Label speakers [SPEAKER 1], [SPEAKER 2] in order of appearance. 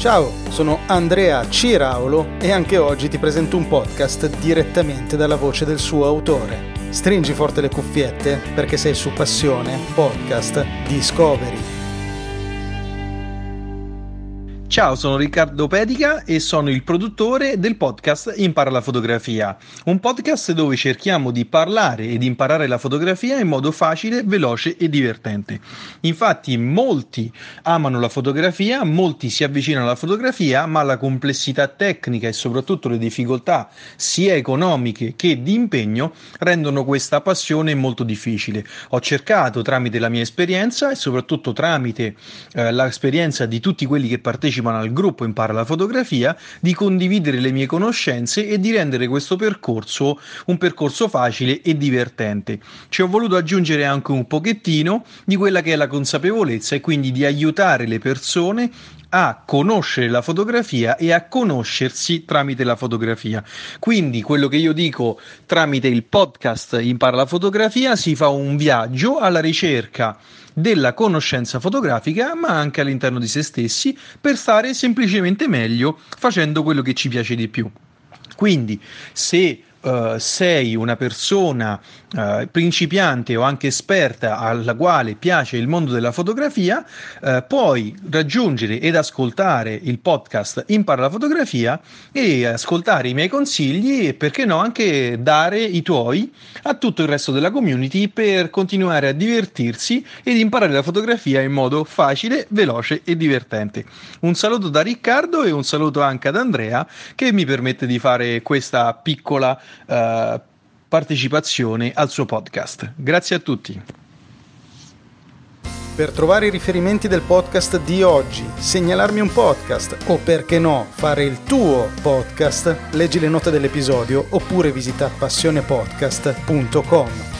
[SPEAKER 1] Ciao, sono Andrea Ciraulo e anche oggi ti presento un podcast direttamente dalla voce del suo autore. Stringi forte le cuffiette perché sei su Passione Podcast Discovery.
[SPEAKER 2] Ciao, sono Riccardo Pedica e sono il produttore del podcast Impara la fotografia, un podcast dove cerchiamo di parlare ed imparare la fotografia in modo facile, veloce e divertente. Infatti molti amano la fotografia, molti si avvicinano alla fotografia, ma la complessità tecnica e soprattutto le difficoltà sia economiche che di impegno rendono questa passione molto difficile. Ho cercato tramite la mia esperienza e soprattutto tramite eh, l'esperienza di tutti quelli che partecipano partecipano al gruppo Impara la fotografia, di condividere le mie conoscenze e di rendere questo percorso un percorso facile e divertente. Ci ho voluto aggiungere anche un pochettino di quella che è la consapevolezza e quindi di aiutare le persone a conoscere la fotografia e a conoscersi tramite la fotografia. Quindi quello che io dico tramite il podcast Impara la fotografia si fa un viaggio alla ricerca della conoscenza fotografica, ma anche all'interno di se stessi per stare semplicemente meglio facendo quello che ci piace di più. Quindi se uh, sei una persona uh, principiante o anche esperta alla quale piace il mondo della fotografia, uh, puoi raggiungere ed ascoltare il podcast Impara la fotografia e ascoltare i miei consigli e perché no anche dare i tuoi a tutto il resto della community per continuare a divertirsi ed imparare la fotografia in modo facile, veloce e divertente. Un saluto da Riccardo e un saluto anche ad Andrea che mi permette di fare questa piccola uh, partecipazione al suo podcast. Grazie a tutti.
[SPEAKER 1] Per trovare i riferimenti del podcast di oggi, segnalarmi un podcast o perché no fare il tuo podcast, leggi le note dell'episodio oppure visita passionepodcast.com.